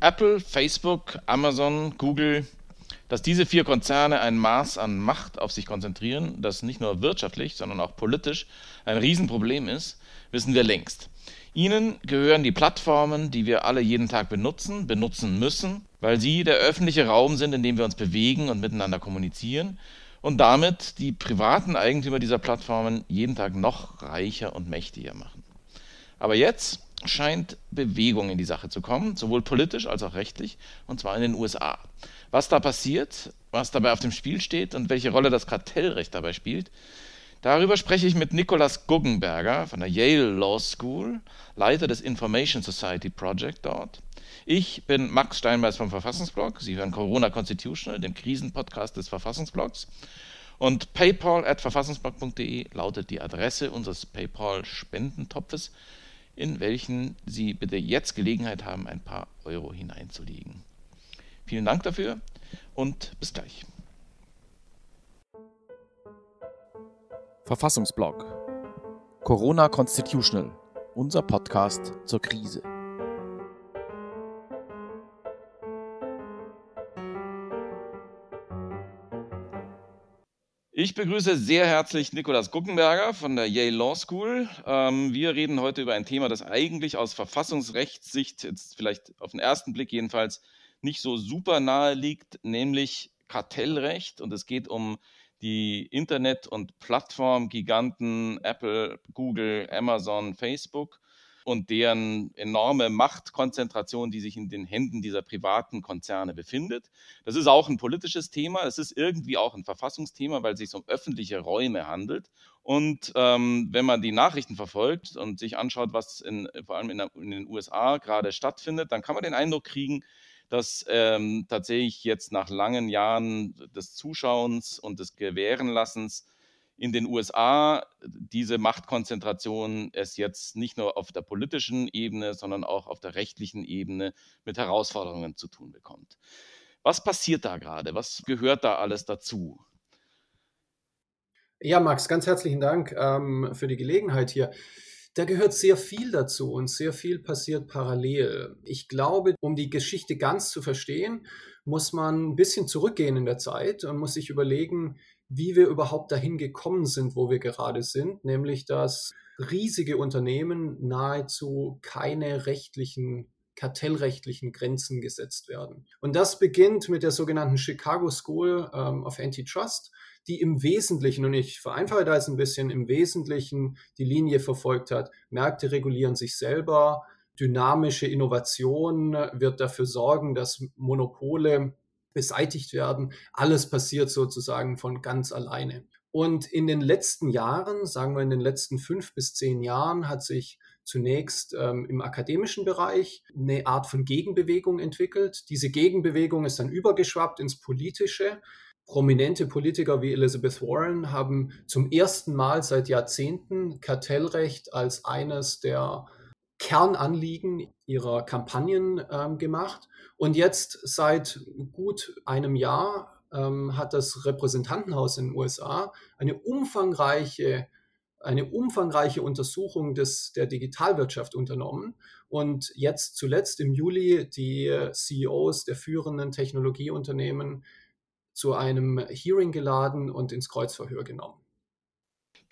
Apple, Facebook, Amazon, Google, dass diese vier Konzerne ein Maß an Macht auf sich konzentrieren, das nicht nur wirtschaftlich, sondern auch politisch ein Riesenproblem ist, wissen wir längst. Ihnen gehören die Plattformen, die wir alle jeden Tag benutzen, benutzen müssen, weil sie der öffentliche Raum sind, in dem wir uns bewegen und miteinander kommunizieren und damit die privaten Eigentümer dieser Plattformen jeden Tag noch reicher und mächtiger machen. Aber jetzt scheint Bewegung in die Sache zu kommen, sowohl politisch als auch rechtlich, und zwar in den USA. Was da passiert, was dabei auf dem Spiel steht und welche Rolle das Kartellrecht dabei spielt, darüber spreche ich mit Nicolas Guggenberger von der Yale Law School, Leiter des Information Society Project dort. Ich bin Max Steinbeiß vom Verfassungsblog. Sie hören Corona Constitutional, dem Krisenpodcast des Verfassungsblogs. Und paypal at verfassungsblog.de lautet die Adresse unseres PayPal-Spendentopfes in welchen Sie bitte jetzt Gelegenheit haben, ein paar Euro hineinzulegen. Vielen Dank dafür und bis gleich. Verfassungsblog Corona Constitutional, unser Podcast zur Krise. Ich begrüße sehr herzlich Nikolaus Guckenberger von der Yale Law School. Ähm, wir reden heute über ein Thema, das eigentlich aus Verfassungsrechtssicht, jetzt vielleicht auf den ersten Blick jedenfalls, nicht so super nahe liegt, nämlich Kartellrecht. Und es geht um die Internet- und Plattformgiganten Apple, Google, Amazon, Facebook und deren enorme Machtkonzentration, die sich in den Händen dieser privaten Konzerne befindet. Das ist auch ein politisches Thema. Es ist irgendwie auch ein Verfassungsthema, weil es sich um öffentliche Räume handelt. Und ähm, wenn man die Nachrichten verfolgt und sich anschaut, was in, vor allem in, der, in den USA gerade stattfindet, dann kann man den Eindruck kriegen, dass ähm, tatsächlich jetzt nach langen Jahren des Zuschauens und des Gewährenlassens in den USA diese Machtkonzentration es jetzt nicht nur auf der politischen Ebene, sondern auch auf der rechtlichen Ebene mit Herausforderungen zu tun bekommt. Was passiert da gerade? Was gehört da alles dazu? Ja, Max, ganz herzlichen Dank ähm, für die Gelegenheit hier. Da gehört sehr viel dazu und sehr viel passiert parallel. Ich glaube, um die Geschichte ganz zu verstehen, muss man ein bisschen zurückgehen in der Zeit und muss sich überlegen, wie wir überhaupt dahin gekommen sind, wo wir gerade sind, nämlich dass riesige Unternehmen nahezu keine rechtlichen kartellrechtlichen Grenzen gesetzt werden. Und das beginnt mit der sogenannten Chicago School ähm, of Antitrust, die im Wesentlichen, und ich vereinfache da jetzt ein bisschen, im Wesentlichen die Linie verfolgt hat, Märkte regulieren sich selber, dynamische Innovation wird dafür sorgen, dass Monopole beseitigt werden. Alles passiert sozusagen von ganz alleine. Und in den letzten Jahren, sagen wir in den letzten fünf bis zehn Jahren, hat sich zunächst ähm, im akademischen Bereich eine Art von Gegenbewegung entwickelt. Diese Gegenbewegung ist dann übergeschwappt ins Politische. Prominente Politiker wie Elizabeth Warren haben zum ersten Mal seit Jahrzehnten Kartellrecht als eines der Kernanliegen ihrer Kampagnen ähm, gemacht. Und jetzt seit gut einem Jahr ähm, hat das Repräsentantenhaus in den USA eine umfangreiche, eine umfangreiche Untersuchung des, der Digitalwirtschaft unternommen und jetzt zuletzt im Juli die CEOs der führenden Technologieunternehmen zu einem Hearing geladen und ins Kreuzverhör genommen.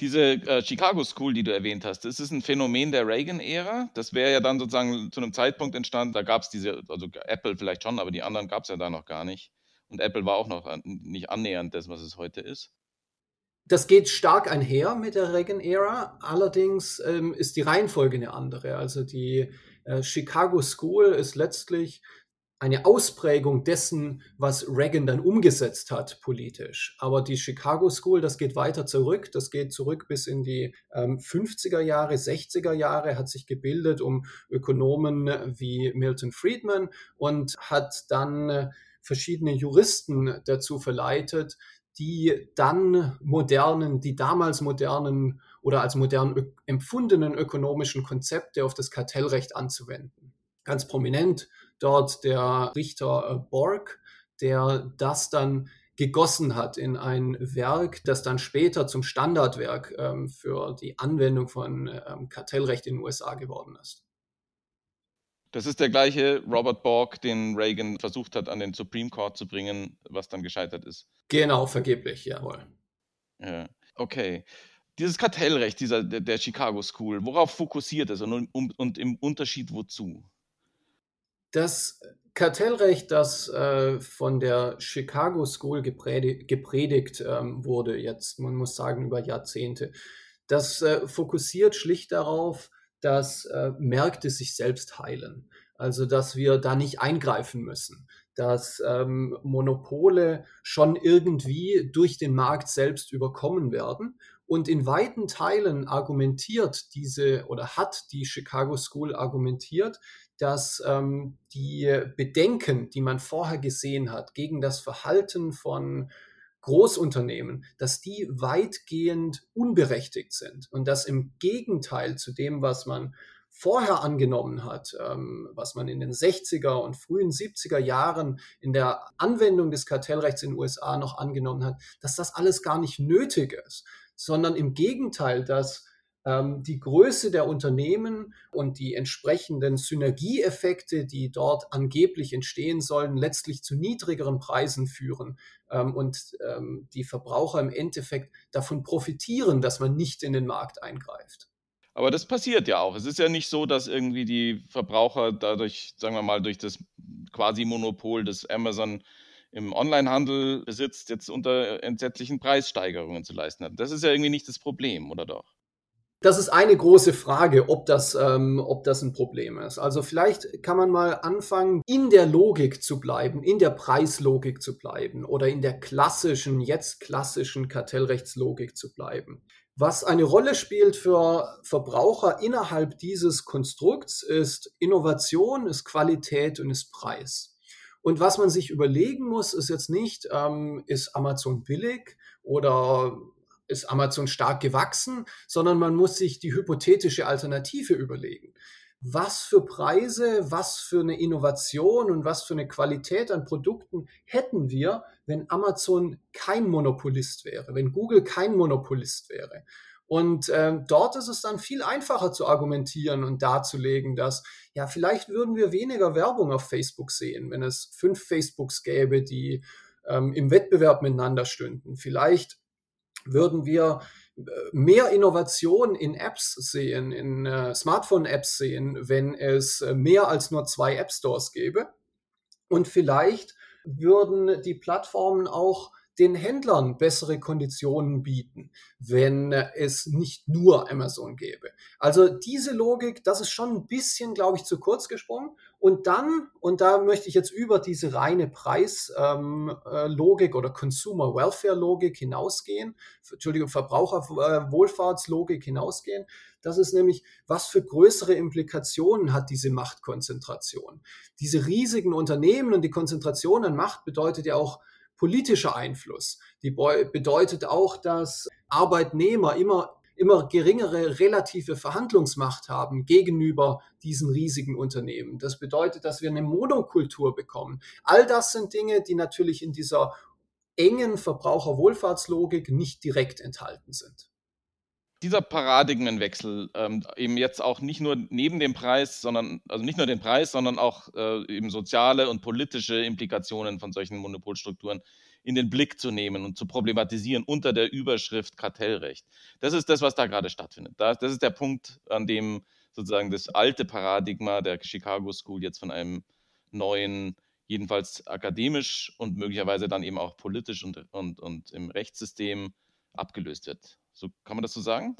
Diese äh, Chicago School, die du erwähnt hast, das ist ein Phänomen der Reagan-Ära. Das wäre ja dann sozusagen zu einem Zeitpunkt entstanden, da gab es diese, also Apple vielleicht schon, aber die anderen gab es ja da noch gar nicht. Und Apple war auch noch nicht annähernd das, was es heute ist. Das geht stark einher mit der Reagan-Ära. Allerdings ähm, ist die Reihenfolge eine andere. Also die äh, Chicago School ist letztlich eine Ausprägung dessen, was Reagan dann umgesetzt hat politisch. Aber die Chicago School, das geht weiter zurück. Das geht zurück bis in die ähm, 50er Jahre, 60er Jahre, hat sich gebildet um Ökonomen wie Milton Friedman und hat dann äh, verschiedene Juristen dazu verleitet, die dann modernen, die damals modernen oder als modern empfundenen ökonomischen Konzepte auf das Kartellrecht anzuwenden. Ganz prominent dort der Richter äh, Borg, der das dann gegossen hat in ein Werk, das dann später zum Standardwerk ähm, für die Anwendung von ähm, Kartellrecht in den USA geworden ist. Das ist der gleiche Robert Borg, den Reagan versucht hat, an den Supreme Court zu bringen, was dann gescheitert ist. Genau, vergeblich, jawohl. Ja, okay. Dieses Kartellrecht dieser, der, der Chicago School, worauf fokussiert es und, und, und im Unterschied wozu? Das Kartellrecht, das äh, von der Chicago School gepredigt, gepredigt ähm, wurde, jetzt, man muss sagen, über Jahrzehnte, das äh, fokussiert schlicht darauf, dass äh, Märkte sich selbst heilen. Also, dass wir da nicht eingreifen müssen, dass ähm, Monopole schon irgendwie durch den Markt selbst überkommen werden. Und in weiten Teilen argumentiert diese oder hat die Chicago School argumentiert, dass ähm, die Bedenken, die man vorher gesehen hat gegen das Verhalten von Großunternehmen, dass die weitgehend unberechtigt sind und dass im Gegenteil zu dem, was man vorher angenommen hat, ähm, was man in den 60er und frühen 70er Jahren in der Anwendung des Kartellrechts in den USA noch angenommen hat, dass das alles gar nicht nötig ist, sondern im Gegenteil, dass ähm, die Größe der Unternehmen und die entsprechenden Synergieeffekte, die dort angeblich entstehen sollen, letztlich zu niedrigeren Preisen führen ähm, und ähm, die Verbraucher im Endeffekt davon profitieren, dass man nicht in den Markt eingreift. Aber das passiert ja auch. Es ist ja nicht so, dass irgendwie die Verbraucher dadurch, sagen wir mal, durch das quasi Monopol des Amazon im Onlinehandel besitzt, jetzt unter entsetzlichen Preissteigerungen zu leisten hat. Das ist ja irgendwie nicht das Problem, oder doch? Das ist eine große Frage, ob das, ähm, ob das ein Problem ist. Also vielleicht kann man mal anfangen, in der Logik zu bleiben, in der Preislogik zu bleiben oder in der klassischen, jetzt klassischen Kartellrechtslogik zu bleiben. Was eine Rolle spielt für Verbraucher innerhalb dieses Konstrukts ist Innovation, ist Qualität und ist Preis. Und was man sich überlegen muss, ist jetzt nicht, ähm, ist Amazon billig oder ist Amazon stark gewachsen, sondern man muss sich die hypothetische Alternative überlegen. Was für Preise, was für eine Innovation und was für eine Qualität an Produkten hätten wir, wenn Amazon kein Monopolist wäre, wenn Google kein Monopolist wäre. Und ähm, dort ist es dann viel einfacher zu argumentieren und darzulegen, dass ja, vielleicht würden wir weniger Werbung auf Facebook sehen, wenn es fünf Facebooks gäbe, die ähm, im Wettbewerb miteinander stünden. Vielleicht würden wir äh, mehr Innovation in Apps sehen, in äh, Smartphone-Apps sehen, wenn es äh, mehr als nur zwei App-Stores gäbe. Und vielleicht würden die Plattformen auch den Händlern bessere Konditionen bieten, wenn es nicht nur Amazon gäbe. Also diese Logik, das ist schon ein bisschen, glaube ich, zu kurz gesprungen. Und dann, und da möchte ich jetzt über diese reine Preislogik ähm, oder Consumer Welfare Logik hinausgehen, Entschuldigung, Verbraucherwohlfahrtslogik hinausgehen. Das ist nämlich, was für größere Implikationen hat diese Machtkonzentration? Diese riesigen Unternehmen und die Konzentration an Macht bedeutet ja auch politischer Einfluss. Die bedeutet auch, dass Arbeitnehmer immer immer geringere relative Verhandlungsmacht haben gegenüber diesen riesigen Unternehmen. Das bedeutet, dass wir eine Monokultur bekommen. All das sind Dinge, die natürlich in dieser engen Verbraucherwohlfahrtslogik nicht direkt enthalten sind. Dieser Paradigmenwechsel, ähm, eben jetzt auch nicht nur neben dem Preis, sondern also nicht nur den Preis, sondern auch äh, eben soziale und politische Implikationen von solchen Monopolstrukturen in den Blick zu nehmen und zu problematisieren unter der Überschrift Kartellrecht. Das ist das, was da gerade stattfindet. Das, das ist der Punkt, an dem sozusagen das alte Paradigma der Chicago School jetzt von einem neuen, jedenfalls akademisch und möglicherweise dann eben auch politisch und, und, und im Rechtssystem abgelöst wird. So kann man das so sagen?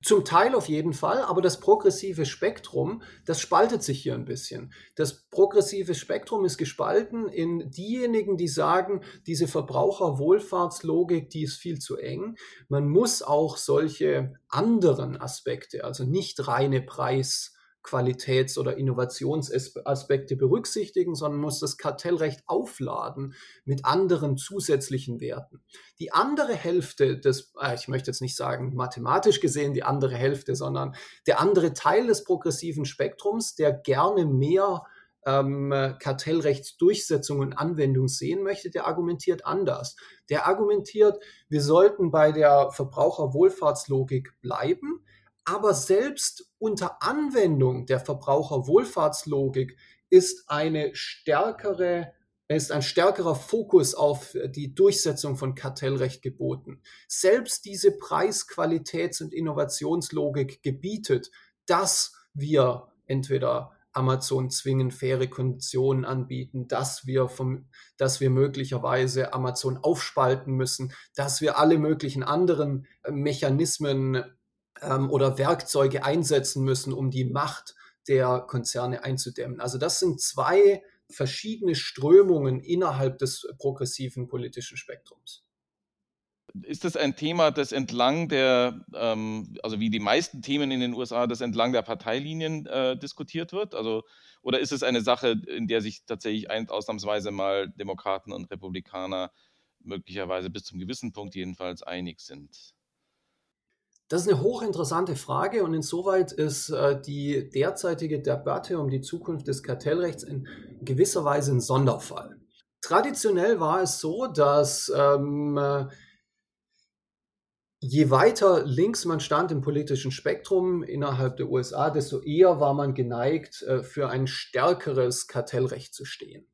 Zum Teil auf jeden Fall, aber das progressive Spektrum, das spaltet sich hier ein bisschen. Das progressive Spektrum ist gespalten in diejenigen, die sagen, diese Verbraucherwohlfahrtslogik, die ist viel zu eng. Man muss auch solche anderen Aspekte, also nicht reine Preis, Qualitäts- oder Innovationsaspekte berücksichtigen, sondern muss das Kartellrecht aufladen mit anderen zusätzlichen Werten. Die andere Hälfte des, äh, ich möchte jetzt nicht sagen mathematisch gesehen die andere Hälfte, sondern der andere Teil des progressiven Spektrums, der gerne mehr ähm, Kartellrechtsdurchsetzung und Anwendung sehen möchte, der argumentiert anders. Der argumentiert, wir sollten bei der Verbraucherwohlfahrtslogik bleiben, Aber selbst unter Anwendung der Verbraucherwohlfahrtslogik ist eine stärkere ist ein stärkerer Fokus auf die Durchsetzung von Kartellrecht geboten. Selbst diese Preis-, Qualitäts- und Innovationslogik gebietet, dass wir entweder Amazon zwingen, faire Konditionen anbieten, dass wir, vom, dass wir möglicherweise Amazon aufspalten müssen, dass wir alle möglichen anderen Mechanismen ähm, oder Werkzeuge einsetzen müssen, um die Macht der Konzerne einzudämmen. Also das sind zwei verschiedene Strömungen innerhalb des progressiven politischen Spektrums. Ist das ein Thema, das entlang der, ähm, also wie die meisten Themen in den USA, das entlang der Parteilinien äh, diskutiert wird? Also, oder ist es eine Sache, in der sich tatsächlich ein, ausnahmsweise mal Demokraten und Republikaner möglicherweise bis zum gewissen Punkt jedenfalls einig sind? Das ist eine hochinteressante Frage und insoweit ist äh, die derzeitige Debatte um die Zukunft des Kartellrechts in gewisser Weise ein Sonderfall. Traditionell war es so, dass ähm, je weiter links man stand im politischen Spektrum innerhalb der USA, desto eher war man geneigt, äh, für ein stärkeres Kartellrecht zu stehen.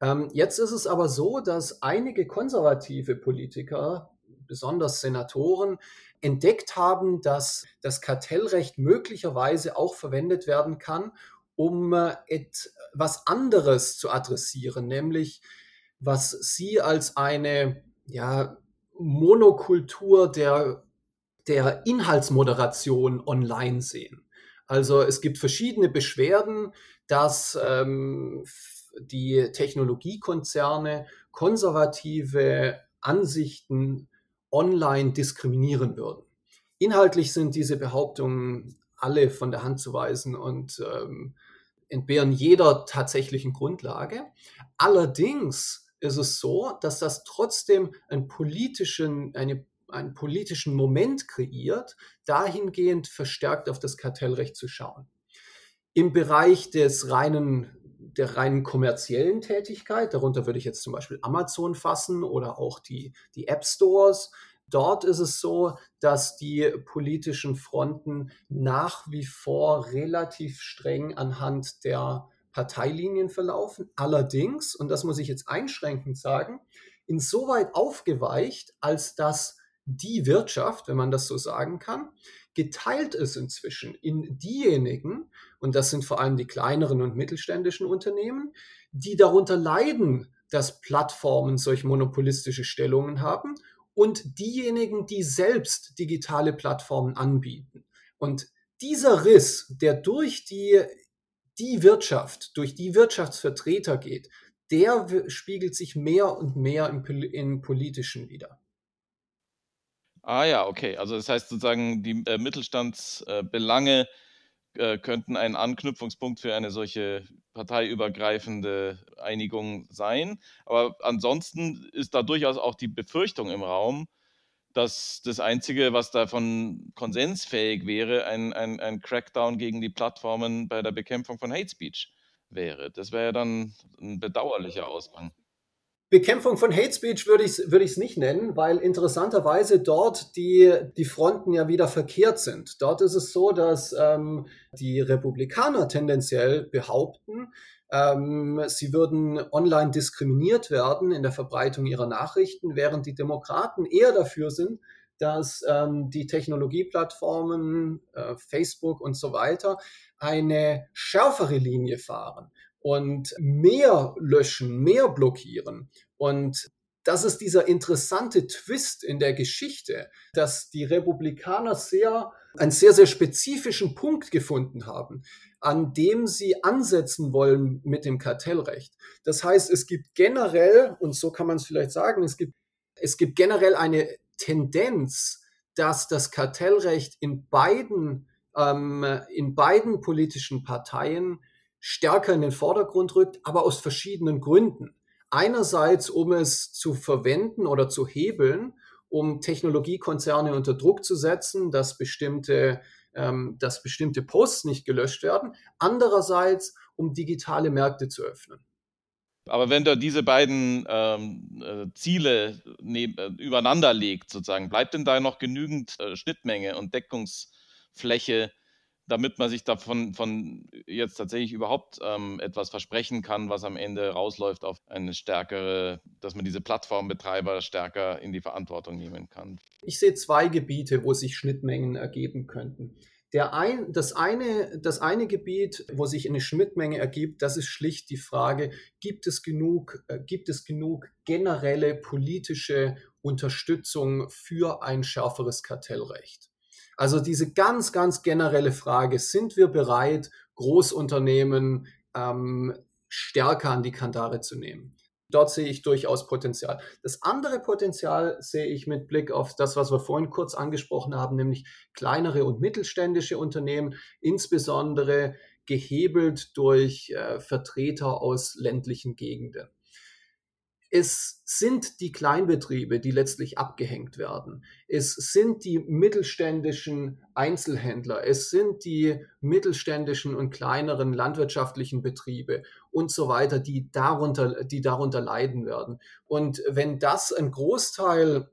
Ähm, jetzt ist es aber so, dass einige konservative Politiker, besonders Senatoren, entdeckt haben, dass das Kartellrecht möglicherweise auch verwendet werden kann, um äh, etwas anderes zu adressieren, nämlich was Sie als eine ja, Monokultur der, der Inhaltsmoderation online sehen. Also es gibt verschiedene Beschwerden, dass ähm, die Technologiekonzerne konservative Ansichten online diskriminieren würden. Inhaltlich sind diese Behauptungen alle von der Hand zu weisen und ähm, entbehren jeder tatsächlichen Grundlage. Allerdings ist es so, dass das trotzdem einen politischen, eine, einen politischen Moment kreiert, dahingehend verstärkt auf das Kartellrecht zu schauen. Im Bereich des reinen der reinen kommerziellen Tätigkeit, darunter würde ich jetzt zum Beispiel Amazon fassen oder auch die, die App Stores. Dort ist es so, dass die politischen Fronten nach wie vor relativ streng anhand der Parteilinien verlaufen. Allerdings, und das muss ich jetzt einschränkend sagen, insoweit aufgeweicht, als dass die Wirtschaft, wenn man das so sagen kann, geteilt ist inzwischen in diejenigen, und das sind vor allem die kleineren und mittelständischen Unternehmen, die darunter leiden, dass Plattformen solch monopolistische Stellungen haben und diejenigen, die selbst digitale Plattformen anbieten. Und dieser Riss, der durch die, die Wirtschaft, durch die Wirtschaftsvertreter geht, der spiegelt sich mehr und mehr im, im Politischen wieder. Ah ja, okay. Also das heißt sozusagen, die äh, Mittelstandsbelange äh, äh, könnten ein Anknüpfungspunkt für eine solche parteiübergreifende Einigung sein. Aber ansonsten ist da durchaus auch die Befürchtung im Raum, dass das Einzige, was davon konsensfähig wäre, ein, ein, ein Crackdown gegen die Plattformen bei der Bekämpfung von Hate Speech wäre. Das wäre ja dann ein bedauerlicher Ausgang. Bekämpfung von Hate Speech würde ich es würde nicht nennen, weil interessanterweise dort die, die Fronten ja wieder verkehrt sind. Dort ist es so, dass ähm, die Republikaner tendenziell behaupten, ähm, sie würden online diskriminiert werden in der Verbreitung ihrer Nachrichten, während die Demokraten eher dafür sind, dass ähm, die Technologieplattformen, äh, Facebook und so weiter, eine schärfere Linie fahren und mehr löschen, mehr blockieren. Und das ist dieser interessante Twist in der Geschichte, dass die Republikaner sehr, einen sehr, sehr spezifischen Punkt gefunden haben, an dem sie ansetzen wollen mit dem Kartellrecht. Das heißt, es gibt generell, und so kann man es vielleicht sagen, es gibt, es gibt generell eine Tendenz, dass das Kartellrecht in beiden, ähm, in beiden politischen Parteien stärker in den Vordergrund rückt, aber aus verschiedenen Gründen. Einerseits, um es zu verwenden oder zu hebeln, um Technologiekonzerne unter Druck zu setzen, dass bestimmte, ähm, dass bestimmte Posts nicht gelöscht werden. Andererseits, um digitale Märkte zu öffnen. Aber wenn du diese beiden ähm, äh, Ziele neben, äh, übereinander legt, sozusagen, bleibt denn da noch genügend äh, Schnittmenge und Deckungs Fläche, damit man sich davon von jetzt tatsächlich überhaupt ähm, etwas versprechen kann, was am Ende rausläuft auf eine stärkere, dass man diese Plattformbetreiber stärker in die Verantwortung nehmen kann? Ich sehe zwei Gebiete, wo sich Schnittmengen ergeben könnten. Der ein, das, eine, das eine Gebiet, wo sich eine Schnittmenge ergibt, das ist schlicht die Frage, gibt es genug, äh, gibt es genug generelle politische Unterstützung für ein schärferes Kartellrecht? Also diese ganz, ganz generelle Frage, sind wir bereit, Großunternehmen ähm, stärker an die Kandare zu nehmen? Dort sehe ich durchaus Potenzial. Das andere Potenzial sehe ich mit Blick auf das, was wir vorhin kurz angesprochen haben, nämlich kleinere und mittelständische Unternehmen, insbesondere gehebelt durch äh, Vertreter aus ländlichen Gegenden es sind die Kleinbetriebe, die letztlich abgehängt werden. Es sind die mittelständischen Einzelhändler, es sind die mittelständischen und kleineren landwirtschaftlichen Betriebe und so weiter, die darunter, die darunter leiden werden. Und wenn das ein Großteil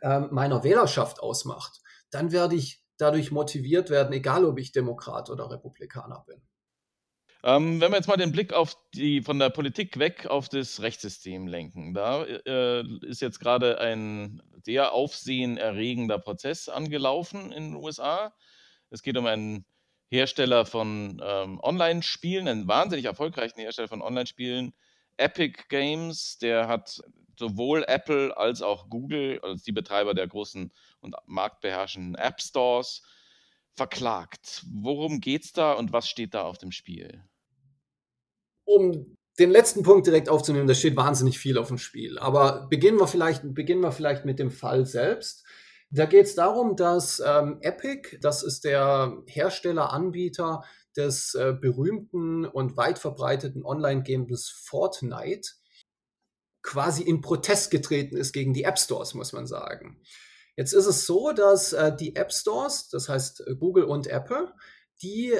äh, meiner Wählerschaft ausmacht, dann werde ich dadurch motiviert werden, egal ob ich Demokrat oder Republikaner bin. Ähm, wenn wir jetzt mal den Blick auf die von der Politik weg auf das Rechtssystem lenken, da äh, ist jetzt gerade ein sehr aufsehenerregender Prozess angelaufen in den USA. Es geht um einen Hersteller von ähm, Online-Spielen, einen wahnsinnig erfolgreichen Hersteller von Online-Spielen, Epic Games, der hat sowohl Apple als auch Google als die Betreiber der großen und marktbeherrschenden App Stores verklagt. Worum geht es da und was steht da auf dem Spiel? Um den letzten Punkt direkt aufzunehmen, da steht wahnsinnig viel auf dem Spiel. Aber beginnen wir vielleicht, beginnen wir vielleicht mit dem Fall selbst. Da geht es darum, dass ähm, Epic, das ist der Hersteller, Anbieter des äh, berühmten und weit verbreiteten Online-Games Fortnite, quasi in Protest getreten ist gegen die App Stores, muss man sagen. Jetzt ist es so, dass äh, die App Stores, das heißt äh, Google und Apple, die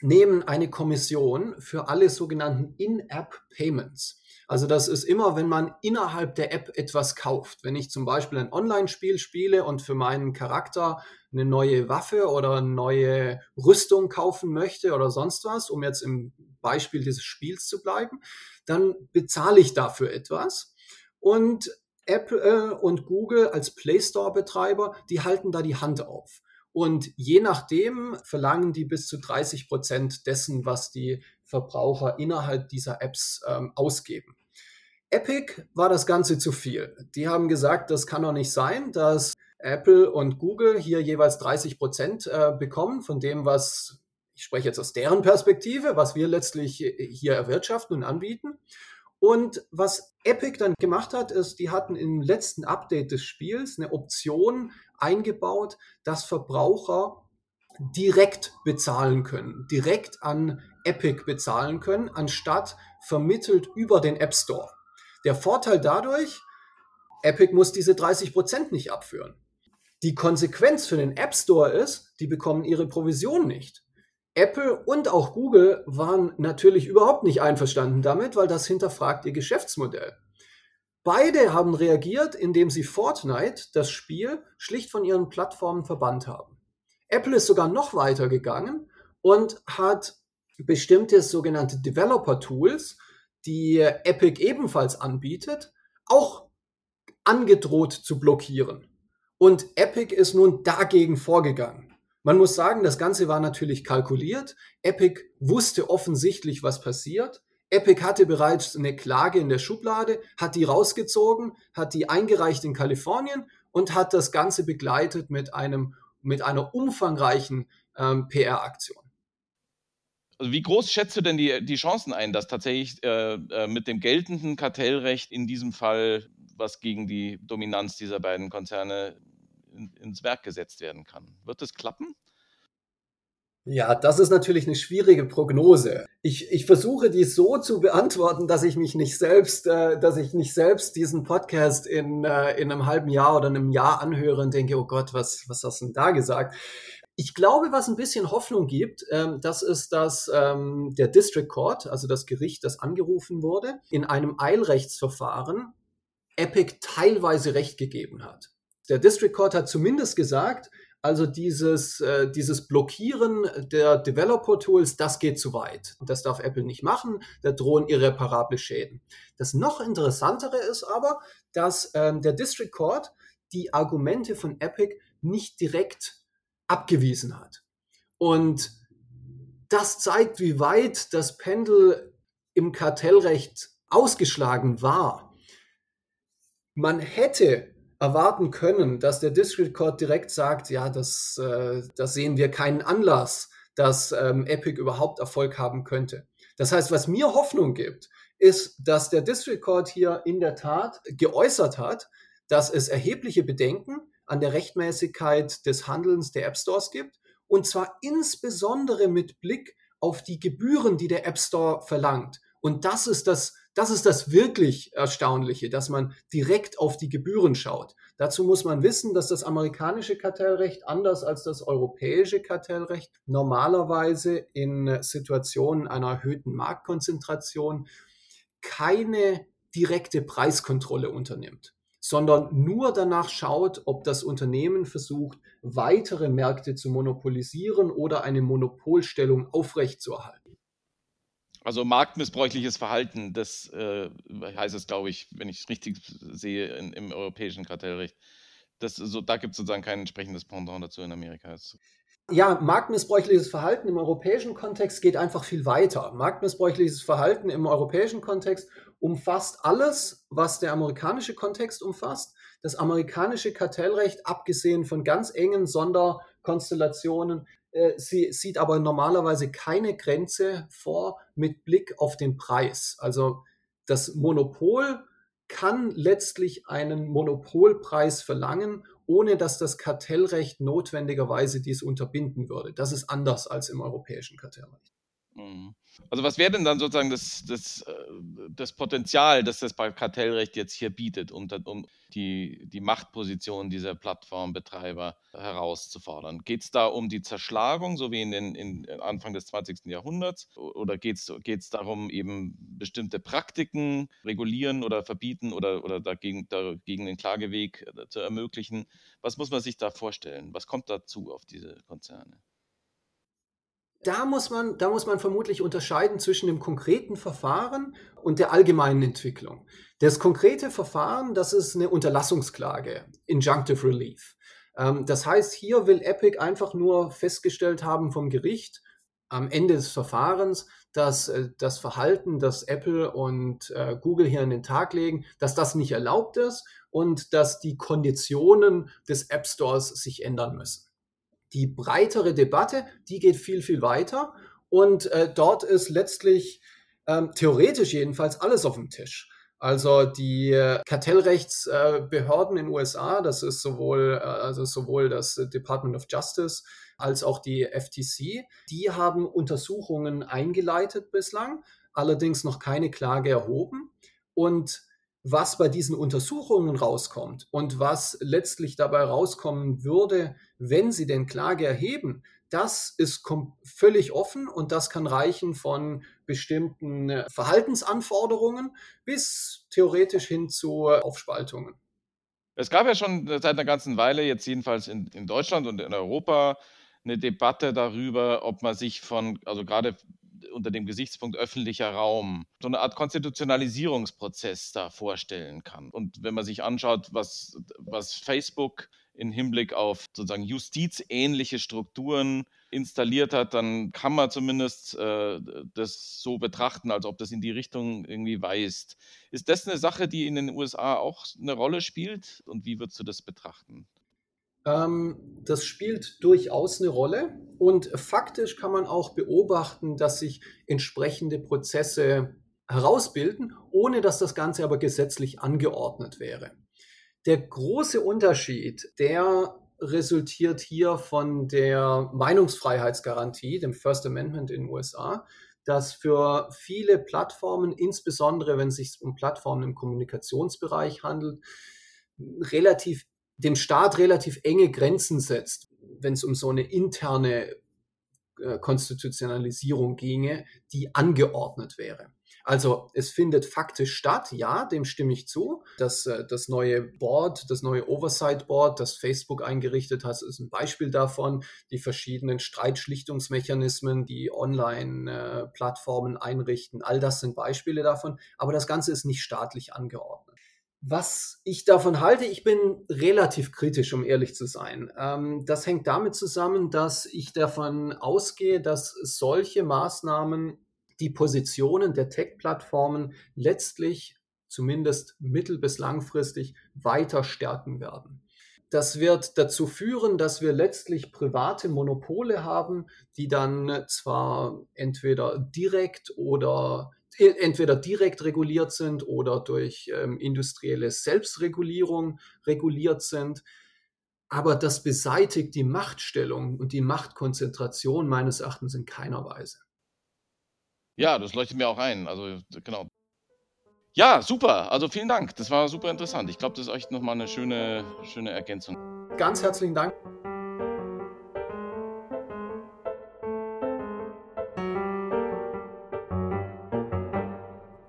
nehmen eine Kommission für alle sogenannten In-App-Payments. Also das ist immer, wenn man innerhalb der App etwas kauft. Wenn ich zum Beispiel ein Online-Spiel spiele und für meinen Charakter eine neue Waffe oder eine neue Rüstung kaufen möchte oder sonst was, um jetzt im Beispiel dieses Spiels zu bleiben, dann bezahle ich dafür etwas. Und Apple und Google als Play Store-Betreiber, die halten da die Hand auf. Und je nachdem verlangen die bis zu 30 Prozent dessen, was die Verbraucher innerhalb dieser Apps ähm, ausgeben. Epic war das Ganze zu viel. Die haben gesagt, das kann doch nicht sein, dass Apple und Google hier jeweils 30 Prozent äh, bekommen von dem, was, ich spreche jetzt aus deren Perspektive, was wir letztlich hier erwirtschaften und anbieten. Und was Epic dann gemacht hat, ist, die hatten im letzten Update des Spiels eine Option eingebaut, dass Verbraucher direkt bezahlen können, direkt an Epic bezahlen können, anstatt vermittelt über den App Store. Der Vorteil dadurch, Epic muss diese 30% nicht abführen. Die Konsequenz für den App Store ist, die bekommen ihre Provision nicht. Apple und auch Google waren natürlich überhaupt nicht einverstanden damit, weil das hinterfragt ihr Geschäftsmodell. Beide haben reagiert, indem sie Fortnite, das Spiel, schlicht von ihren Plattformen verbannt haben. Apple ist sogar noch weiter gegangen und hat bestimmte sogenannte Developer Tools, die Epic ebenfalls anbietet, auch angedroht zu blockieren. Und Epic ist nun dagegen vorgegangen. Man muss sagen, das Ganze war natürlich kalkuliert. Epic wusste offensichtlich, was passiert. Epic hatte bereits eine Klage in der Schublade, hat die rausgezogen, hat die eingereicht in Kalifornien und hat das Ganze begleitet mit, einem, mit einer umfangreichen ähm, PR-Aktion. Also wie groß schätzt du denn die, die Chancen ein, dass tatsächlich äh, äh, mit dem geltenden Kartellrecht in diesem Fall was gegen die Dominanz dieser beiden Konzerne in, ins Werk gesetzt werden kann. Wird es klappen? Ja, das ist natürlich eine schwierige Prognose. Ich, ich versuche die so zu beantworten, dass ich mich nicht selbst, äh, dass ich nicht selbst diesen Podcast in, äh, in einem halben Jahr oder einem Jahr anhöre und denke, oh Gott, was, was hast du denn da gesagt? Ich glaube, was ein bisschen Hoffnung gibt, ähm, das ist, dass ähm, der District Court, also das Gericht, das angerufen wurde, in einem Eilrechtsverfahren Epic teilweise Recht gegeben hat. Der District Court hat zumindest gesagt, Also dieses, äh, dieses Blockieren der Developer-Tools, das geht zu weit. Das darf Apple nicht machen, da drohen irreparable Schäden. Das noch interessantere ist aber, dass ähm, der District Court die Argumente von Epic nicht direkt abgewiesen hat. Und das zeigt, wie weit das Pendel im Kartellrecht ausgeschlagen war. Man hätte erwarten können, dass der District Court direkt sagt, ja, das, äh, das sehen wir keinen Anlass, dass ähm, Epic überhaupt Erfolg haben könnte. Das heißt, was mir Hoffnung gibt, ist, dass der District Court hier in der Tat geäußert hat, dass es erhebliche Bedenken an der Rechtmäßigkeit des Handelns der App Stores gibt, und zwar insbesondere mit Blick auf die Gebühren, die der App Store verlangt. Und das ist das das ist das wirklich Erstaunliche, dass man direkt auf die Gebühren schaut. Dazu muss man wissen, dass das amerikanische Kartellrecht anders als das europäische Kartellrecht normalerweise in Situationen einer erhöhten Marktkonzentration keine direkte Preiskontrolle unternimmt, sondern nur danach schaut, ob das Unternehmen versucht, weitere Märkte zu monopolisieren oder eine Monopolstellung aufrechtzuerhalten. Also marktmissbräuchliches Verhalten, das äh, heißt es, glaube ich, wenn ich es richtig sehe, in, im europäischen Kartellrecht. Das, so, da gibt es sozusagen kein entsprechendes Pendant dazu in Amerika. Ja, marktmissbräuchliches Verhalten im europäischen Kontext geht einfach viel weiter. Marktmissbräuchliches Verhalten im europäischen Kontext umfasst alles, was der amerikanische Kontext umfasst. Das amerikanische Kartellrecht, abgesehen von ganz engen Sonderkonstellationen, sie sieht aber normalerweise keine Grenze vor mit Blick auf den Preis. Also das Monopol kann letztlich einen Monopolpreis verlangen, ohne dass das Kartellrecht notwendigerweise dies unterbinden würde. Das ist anders als im europäischen Kartellrecht. Mhm. Also was wäre denn dann sozusagen das, das, äh, das Potenzial, das das Kartellrecht jetzt hier bietet, um, um die, die Machtposition dieser Plattformbetreiber herauszufordern? Geht es da um die Zerschlagung, so wie in den in Anfang des 20. Jahrhunderts? Oder geht es darum, eben bestimmte Praktiken regulieren oder verbieten oder, oder dagegen, dagegen den Klageweg äh, zu ermöglichen? Was muss man sich da vorstellen? Was kommt dazu auf diese Konzerne? Da muss man, da muss man vermutlich unterscheiden zwischen dem konkreten Verfahren und der allgemeinen Entwicklung. Das konkrete Verfahren, das ist eine Unterlassungsklage, Injunctive Relief. Ähm, das heißt, hier will Epic einfach nur festgestellt haben vom Gericht am Ende des Verfahrens, dass äh, das Verhalten, das Apple und äh, Google hier an den Tag legen, dass das nicht erlaubt ist und dass die Konditionen des App Stores sich ändern müssen. Die breitere Debatte, die geht viel, viel weiter. Und äh, dort ist letztlich ähm, theoretisch jedenfalls alles auf dem Tisch. Also die äh, Kartellrechtsbehörden äh, in den USA, das ist sowohl, äh, also sowohl das Department of Justice als auch die FTC, die haben Untersuchungen eingeleitet bislang, allerdings noch keine Klage erhoben. Und was bei diesen Untersuchungen rauskommt und was letztlich dabei rauskommen würde, wenn sie den Klage erheben, das ist völlig offen und das kann reichen von bestimmten äh, Verhaltensanforderungen bis theoretisch hin zu Aufspaltungen. Es gab ja schon seit einer ganzen Weile, jetzt jedenfalls in, in Deutschland und in Europa, eine Debatte darüber, ob man sich von, also gerade unter dem Gesichtspunkt öffentlicher Raum so eine Art Konstitutionalisierungsprozess da vorstellen kann. Und wenn man sich anschaut, was, was Facebook in Hinblick auf sozusagen justizähnliche Strukturen installiert hat, dann kann man zumindest äh, das so betrachten, als ob das in die Richtung irgendwie weist. Ist das eine Sache, die in den USA auch eine Rolle spielt? Und wie würdest du das betrachten? Ähm, das spielt durchaus eine Rolle und faktisch kann man auch beobachten, dass sich entsprechende Prozesse herausbilden, ohne dass das Ganze aber gesetzlich angeordnet wäre. Der große Unterschied, der resultiert hier von der Meinungsfreiheitsgarantie, dem First Amendment in den USA, dass für viele Plattformen, insbesondere wenn es sich um Plattformen im Kommunikationsbereich handelt, relativ dem Staat relativ enge Grenzen setzt, wenn es um so eine interne äh, Konstitutionalisierung ginge, die angeordnet wäre. Also es findet faktisch statt, ja, dem stimme ich zu. Das, äh, das neue Board, das neue Oversight Board, das Facebook eingerichtet hat, ist ein Beispiel davon. Die verschiedenen Streitschlichtungsmechanismen, die Online-Plattformen einrichten, all das sind Beispiele davon. Aber das Ganze ist nicht staatlich angeordnet. Was ich davon halte, ich bin relativ kritisch, um ehrlich zu sein. Ähm, das hängt damit zusammen, dass ich davon ausgehe, dass solche Maßnahmen die Positionen der Tech-Plattformen letztlich zumindest mittel- bis langfristig weiter stärken werden. Das wird dazu führen, dass wir letztlich private Monopole haben, die dann zwar entweder direkt oder entweder direkt reguliert sind oder durch ähm, industrielle Selbstregulierung reguliert sind. Aber das beseitigt die Machtstellung und die Machtkonzentration meines Erachtens in keiner Weise. Ja, das leuchtet mir auch ein. Also, genau. Ja, super. Also vielen Dank. Das war super interessant. Ich glaube, das ist echt nochmal eine schöne, schöne Ergänzung. Ganz herzlichen Dank.